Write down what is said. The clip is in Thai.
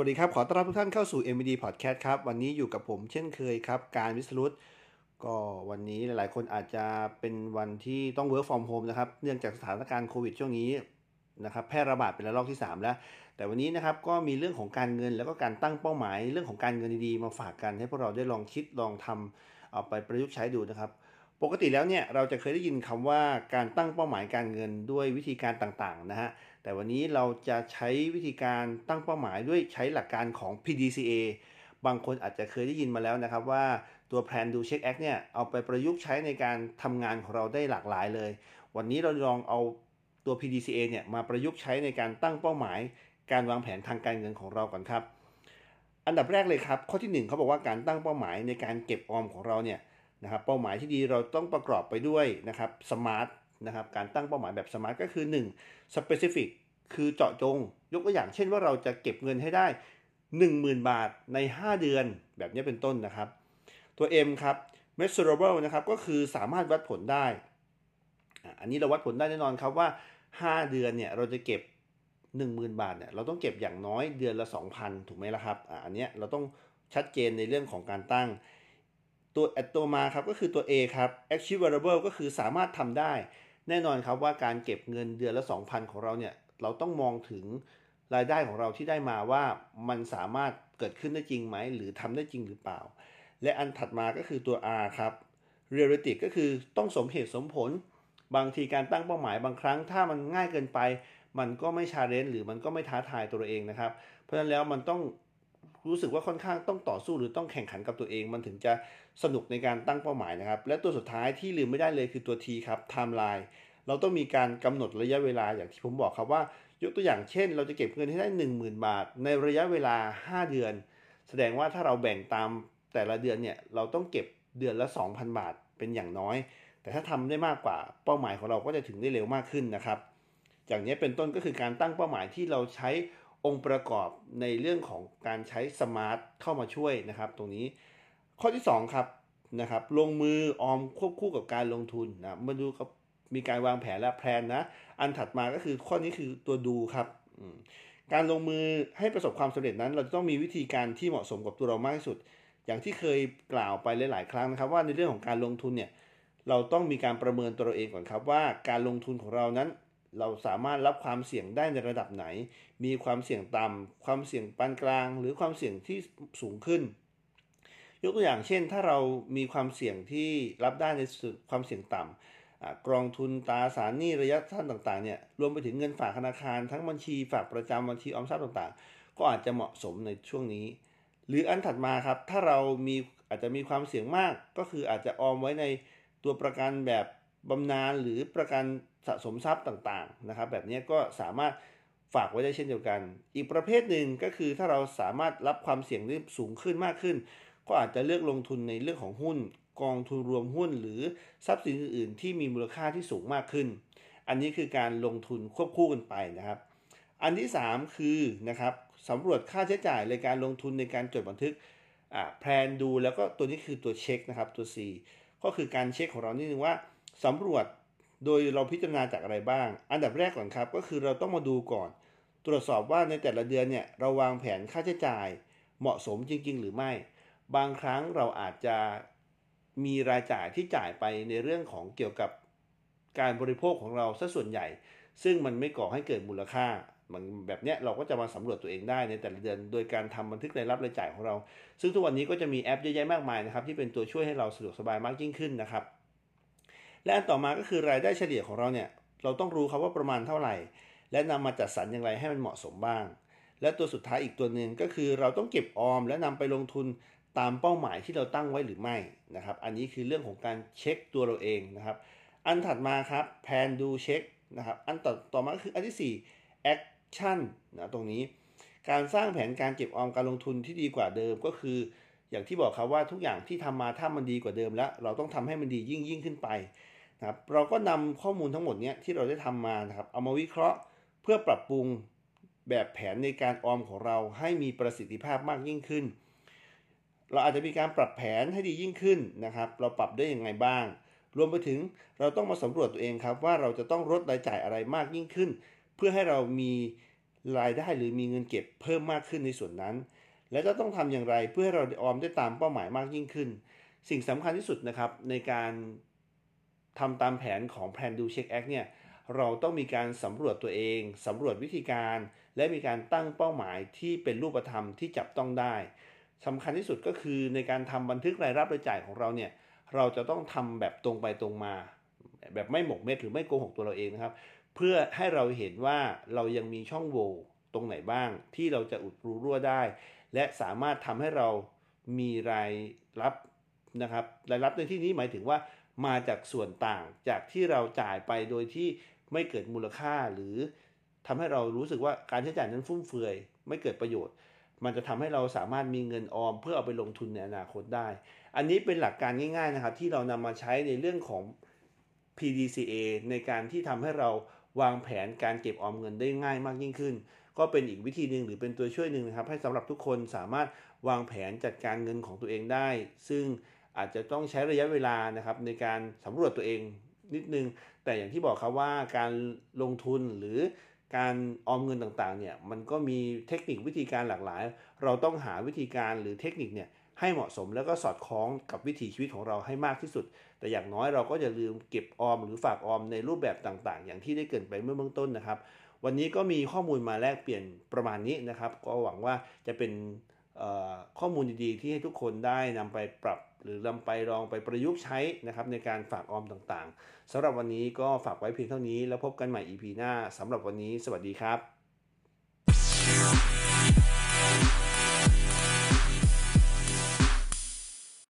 วัสดีครับ ขอต้อนรับทุกท่านเข้าสู่ MVD Podcast ครับ วันนี้อยู่กับผมเช่นเคยครับ การวิสรุตก็วันนี้หลายๆ คนอาจจะเป็นวันที่ต้อง work from home นะครับ เนื่องจากสถานการณ์โควิดช่วงนี้นะครับแพร่ระบาดเป็นระลอกที่ 3 แล้ว แต่วันนี้นะครับก็มีเรื่องของการเงินแล้วก็การตั้งเป้าหมาย เรื่องของการเงินดีๆ มาฝากกันให้พวกเราได้ลองคิดลองทำเอาไปประยุกต์ใช้ดูนะครับ ปกติแล้วเนี่ยเราจะเคยได้ยินคำว่าการตั้งเป้าหมายการเงินด้วยวิธีการต่างๆนะฮะ แต่วันนี้เราจะใช้วิธีการตั้งเป้าหมายด้วยใช้หลักการของ PDCA บางคนอาจจะเคยได้ยินมาแล้วนะครับว่าตัว Plan Do Check Act เนี่ยเอาไปประยุกต์ใช้ในการทำงานของเราได้หลากหลายเลย วันนี้เราลองเอาตัว PDCA เนี่ยมาประยุกต์ใช้ในการตั้งเป้าหมาย การวางแผนทางการเงินของเราก่อนครับ อันดับแรกเลยครับ ข้อที่ 1เขาบอกว่าการตั้งเป้าหมายในการเก็บออมของเราเนี่ย นะครับเป้าหมายที่ดีเราต้องประกอบไปด้วยนะครับสมาร์ทนะครับการตั้งเป้าหมายแบบสมาร์ทก็คือ 1 specific คือเจาะจง ยกตัวอย่างเช่นว่าเราจะเก็บเงินให้ได้ 10,000 บาทใน 5 เดือนแบบนี้เป็นต้นนะครับ ตัว M ครับ measurable นะครับก็คือสามารถวัดผลได้ อันนี้เราวัดผลได้แน่นอนครับว่า 5 เดือนเนี่ยเราจะเก็บ 10,000 บาทเนี่ยเราต้องเก็บอย่างน้อยเดือนละ 2,000 ถูกไหมล่ะครับอันนี้เราต้องชัดเจนในเรื่องของการตั้ง ตัวตัวมาครับก็คือตัว A ครับ achievable ก็คือสามารถทำได้ แน่นอนครับว่าการเก็บเงินเดือนละ 2,000 ของเราเนี่ย เราต้องมองถึงรายได้ของเราที่ได้มาว่ามันสามารถเกิดขึ้นได้จริงไหม หรือทำได้จริงหรือเปล่า และอันถัดมาก็คือตัว R ครับ realistic ก็คือต้องสมเหตุสมผล บางทีการตั้งเป้าหมายบางครั้งถ้ามันง่ายเกินไป มันก็ไม่ชาเลนจ์หรือมันก็ไม่ท้าทายตัวเองนะครับ เพราะฉะนั้นแล้วมันต้อง รู้สึกว่าค่อนข้างต้องต่อสู้หรือต้องแข่งขันกับตัวเอง มันถึงจะสนุกในการตั้งเป้าหมายนะครับ และตัวสุดท้ายที่ลืมไม่ได้เลยคือตัว T ครับ timeline เราต้องมีการกำหนดระยะเวลาอย่างที่ผมบอกครับว่า ยกตัวอย่างเช่น เราจะเก็บเงินให้ได้ 10,000 บาท ในระยะเวลา 5 เดือน แสดงว่าถ้าเราแบ่งตามแต่ละเดือนเนี่ยเราต้องเก็บเดือนละ 2,000 บาทเป็นอย่างน้อย แต่ถ้าทำได้มากกว่าเป้าหมายของเราก็จะถึงได้เร็วมากขึ้นนะครับ อย่างนี้เป็นต้นก็คือการตั้งเป้าหมายที่เราใช้ องค์ประกอบในเรื่องของการใช้สมาร์ทเข้ามาช่วยนะครับ ตรงนี้ข้อที่ 2 ครับนะครับ ลงมือออมควบคู่กับการลงทุนนะมาดูครับมีการวางแผนและแพลนนะ อันถัดมาก็คือข้อนี้คือตัวดูครับการลงมือให้ประสบความสำเร็จนั้น เราจะต้องมีวิธีการที่เหมาะสมกับตัวเรามากที่สุด อย่างที่เคยกล่าวไปหลาย ๆ ครั้งนะครับ ว่าในเรื่องของการลงทุนเนี่ยเราต้องมีการประเมินตัวเราเองก่อนครับว่าการลงทุนของเรานั้น เราสามารถรับความเสี่ยงได้ในระดับไหน มีความเสี่ยงต่ำความเสี่ยงปานกลาง หรือความเสี่ยงที่สูงขึ้น ยกตัวอย่างเช่น ถ้าเรามีความเสี่ยงที่รับได้ในความเสี่ยงต่ำกองทุนตราสารหนี้ระยะสั้นต่างๆเนี่ยรวมไปถึงเงินฝากธนาคารทั้งบัญชีฝากประจำบัญชีออมทรัพย์ต่างๆ ก็อาจจะเหมาะสมในช่วงนี้ หรืออันถัดมาครับถ้าเรามีอาจจะมีความเสี่ยงมากก็คืออาจจะออมไว้ในตัวประกันแบบ บำนาญหรือประกันสะสมทรัพย์ต่างๆนะครับ แบบนี้ก็สามารถฝากไว้ได้เช่นเดียวกัน อีกประเภทหนึ่งก็คือถ้าเราสามารถรับความเสี่ยงได้สูงขึ้นมากขึ้น ก็อาจจะเลือกลงทุนในเรื่องของหุ้น กองทุนรวมหุ้น หรือทรัพย์สินอื่นๆ ที่มีมูลค่าที่สูงมากขึ้น อันนี้คือการลงทุนควบคู่กันไปนะครับ อันที่ 3 คือนะครับสำรวจค่าใช้จ่ายในการลงทุนในการจดบันทึกแพลนดูแล้วก็ตัวนี้คือตัวเช็คนะครับตัว C ก็คือการเช็คของเรานี่นึงว่า สำรวจโดยเราพิจารณาจากอะไรบ้าง อันดับแรกก่อนครับ ก็คือเราต้องมาดูก่อน ตรวจสอบว่าในแต่ละเดือนเนี่ยเราวางแผนค่าใช้จ่าย เหมาะสมจริง ๆ หรือไม่ บางครั้งเราอาจจะมีรายจ่ายที่จ่ายไปในเรื่องของเกี่ยวกับการบริโภคของเราซะส่วนใหญ่ ซึ่งมันไม่ก่อให้เกิดมูลค่ามันแบบเนี้ยเราก็จะมาสำรวจตัวเองได้ในแต่ละเดือน โดยการทำบันทึกรายรับรายจ่ายของเรา ซึ่งทุกวันนี้ก็จะมีแอปเยอะแยะมากมายนะครับที่เป็นตัวช่วยให้เราสะดวกสบายมากยิ่งขึ้นนะครับ และอันต่อมาก็คือรายได้เฉลี่ยของเราเนี่ยเราต้องรู้ครับว่าประมาณเท่าไหร่ และนำมาจัดสรรอย่างไรให้มันเหมาะสมบ้าง และตัวสุดท้ายอีกตัวหนึ่งก็คือเราต้องเก็บออม และนำไปลงทุนตามเป้าหมายที่เราตั้งไว้หรือไม่นะครับ อันนี้คือเรื่องของการเช็คตัวเราเองนะครับ อันถัดมาครับแพนดูเช็คนะครับอันต่อต่อมาก็คืออันที่4 action นะตรงนี้ การสร้างแผนการเก็บออมการลงทุนที่ดีกว่าเดิมก็คือ อย่างที่บอกครับว่าทุกอย่างที่ทำมาถ้ามันดีกว่าเดิมแล้ว เราต้องทำให้มันดียิ่งยิ่งขึ้นไป นะครับเราก็นำข้อมูลทั้งหมดนี้ที่เราได้ทำมานะครับเอามาวิเคราะห์เพื่อปรับปรุงแบบแผนในการออมของเราให้มีประสิทธิภาพมากยิ่งขึ้น เราอาจจะมีการปรับแผนให้ดียิ่งขึ้นนะครับ เราปรับได้ยังไงบ้าง รวมไปถึงเราต้องมาสำรวจตัวเองครับว่าเราจะต้องลดรายจ่ายอะไรมากยิ่งขึ้น เพื่อให้เรามีรายได้หรือมีเงินเก็บเพิ่มมากขึ้นในส่วนนั้น และจะต้องทำอย่างไรเพื่อให้เราออมได้ตามเป้าหมายมากยิ่งขึ้น สิ่งสำคัญที่สุดนะครับในการ ทำตามแผนของ Plan Do Check Act เนี่ยเราต้องมีการสำรวจตัวเองสำรวจวิธีการ และมีการตั้งเป้าหมายที่เป็นรูปธรรมที่จับต้องได้สำคัญที่สุดก็คือในการทำบันทึกรายรับรายจ่ายของเราเนี่ยเราจะต้องทำแบบตรงไปตรงมา แบบไม่หมกเม็ดหรือไม่โกหกตัวเราเองนะครับ เพื่อให้เราเห็นว่าเรายังมีช่องโหว่ตรงไหนบ้าง ที่เราจะอุดรูรั่วได้ และสามารถทำให้เรามีรายรับนะครับรายรับในที่นี้หมายถึงว่า มาจากส่วนต่างจากที่เราจ่ายไปโดยที่ไม่เกิดมูลค่าหรือทำให้เรารู้สึกว่าการใช้จ่ายนั้นฟุ่มเฟือย ไม่เกิดประโยชน์ มันจะทำให้เราสามารถมีเงินออม เพื่อเอาไปลงทุนในอนาคตได้ อันนี้เป็นหลักการง่ายๆนะครับ ที่เรานำมาใช้ในเรื่องของ PDCA ในการที่ทำให้เราวางแผนการเก็บออมเงินได้ง่ายมากยิ่งขึ้น ก็เป็นอีกวิธีหนึ่งหรือเป็นตัวช่วยหนึ่งนะครับ ให้สำหรับทุกคนสามารถวางแผนจัดการเงินของตัวเองได้ ซึ่ง อาจจะต้องใช้ระยะเวลานะครับในการสำรวจตัวเองนิดนึง แต่อย่างที่บอกครับว่าการลงทุนหรือการออมเงินต่างๆเนี่ยมันก็มีเทคนิควิธีการหลากหลาย เราต้องหาวิธีการหรือเทคนิคเนี่ยให้เหมาะสมแล้วก็สอดคล้องกับวิถีชีวิตของเราให้มากที่สุด แต่อย่างน้อยเราก็จะลืมเก็บออมหรือฝากออมในรูปแบบต่างๆ อย่างที่ได้เกินไปเมื่อเบื้องต้นนะครับ วันนี้ก็มีข้อมูลมาแลกเปลี่ยนประมาณนี้นะครับ ก็หวังว่าจะเป็น ข้อมูลดีๆ ที่ให้ทุกคนได้นำไปปรับหรือนำไปลองไปประยุกต์ใช้นะครับในการฝากออมต่างๆสำหรับวันนี้ก็ฝากไว้เพียงเท่านี้ แล้วพบกันใหม่ EP หน้าสำหรับวันนี้ สวัสดีครับ